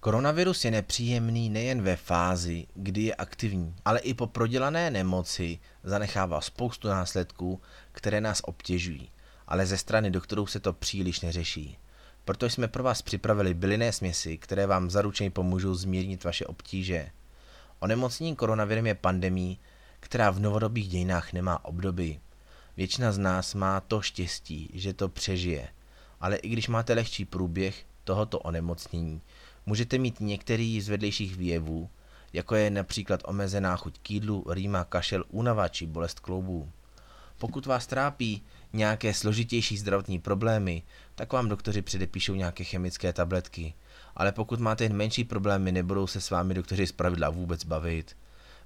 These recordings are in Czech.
Koronavirus je nepříjemný nejen ve fázi, kdy je aktivní, ale i po prodělané nemoci zanechává spoustu následků, které nás obtěžují, ale ze strany doktorů se to příliš neřeší. Proto jsme pro vás připravili bylinné směsi, které vám zaručeně pomůžou zmírnit vaše obtíže. Onemocnění koronavirem je pandemí, která v novodobých dějinách nemá obdoby. Většina z nás má to štěstí, že to přežije, ale i když máte lehčí průběh tohoto onemocnění, Můžete mít některý z vedlejších výjevů, jako je například omezená chuť k jídlu, rýma, kašel, únava či bolest kloubů. Pokud vás trápí nějaké složitější zdravotní problémy, tak vám doktoři předepíšou nějaké chemické tabletky. Ale pokud máte jen menší problémy, nebudou se s vámi doktoři pravidla vůbec bavit.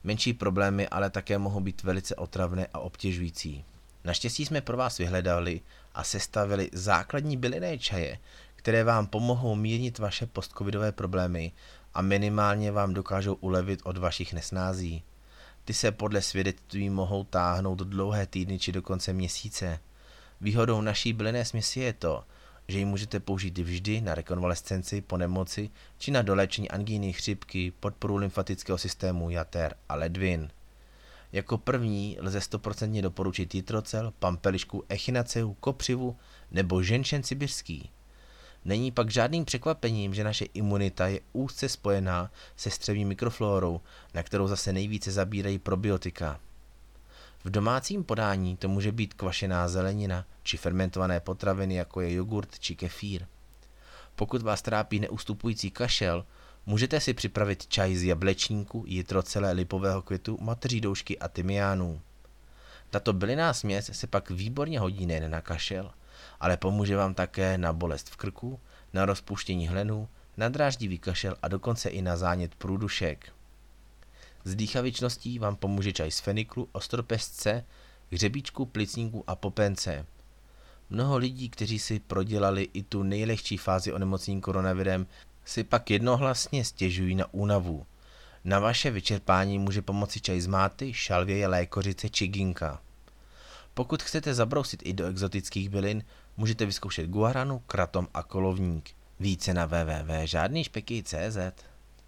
Menší problémy ale také mohou být velice otravné a obtěžující. Naštěstí jsme pro vás vyhledali a sestavili základní bylinné čaje, které vám pomohou mírnit vaše postcovidové problémy a minimálně vám dokážou ulevit od vašich nesnází. Ty se podle svědectví mohou táhnout dlouhé týdny či dokonce měsíce. Výhodou naší bylinné směsi je to, že ji můžete použít vždy na rekonvalescenci po nemoci či na doléčení angíny, chřipky, podporu lymfatického systému, jater a ledvin. Jako první lze 100% doporučit jitrocel, pampelišku, echinaceu, kopřivu nebo ženšen sibirský. Není pak žádným překvapením, že naše imunita je úzce spojená se střevní mikroflórou, na kterou zase nejvíce zabírají probiotika. V domácím podání to může být kvašená zelenina či fermentované potraviny, jako je jogurt či kefír. Pokud vás trápí neustupující kašel, můžete si připravit čaj z jablečníku, jitrocele, lipového květu, mateří doušky a tymiánů. Tato bylinná směs se pak výborně hodí nejen na kašel, ale pomůže vám také na bolest v krku, na rozpuštění hlenů, na dráždivý kašel a dokonce i na zánět průdušek. S dýchavičností vám pomůže čaj z feniklu, ostropesce, hřebíčku, plicníku a popence. Mnoho lidí, kteří si prodělali i tu nejlehčí fázi onemocnění koronavirem, si pak jednohlasně stěžují na únavu. Na vaše vyčerpání může pomoci čaj z máty, šalvěje, lékořice či ginka. Pokud chcete zabrousit i do exotických bylin, můžete vyzkoušet guaranu, kratom a kolovník. Více na www.žádnýšpeky.cz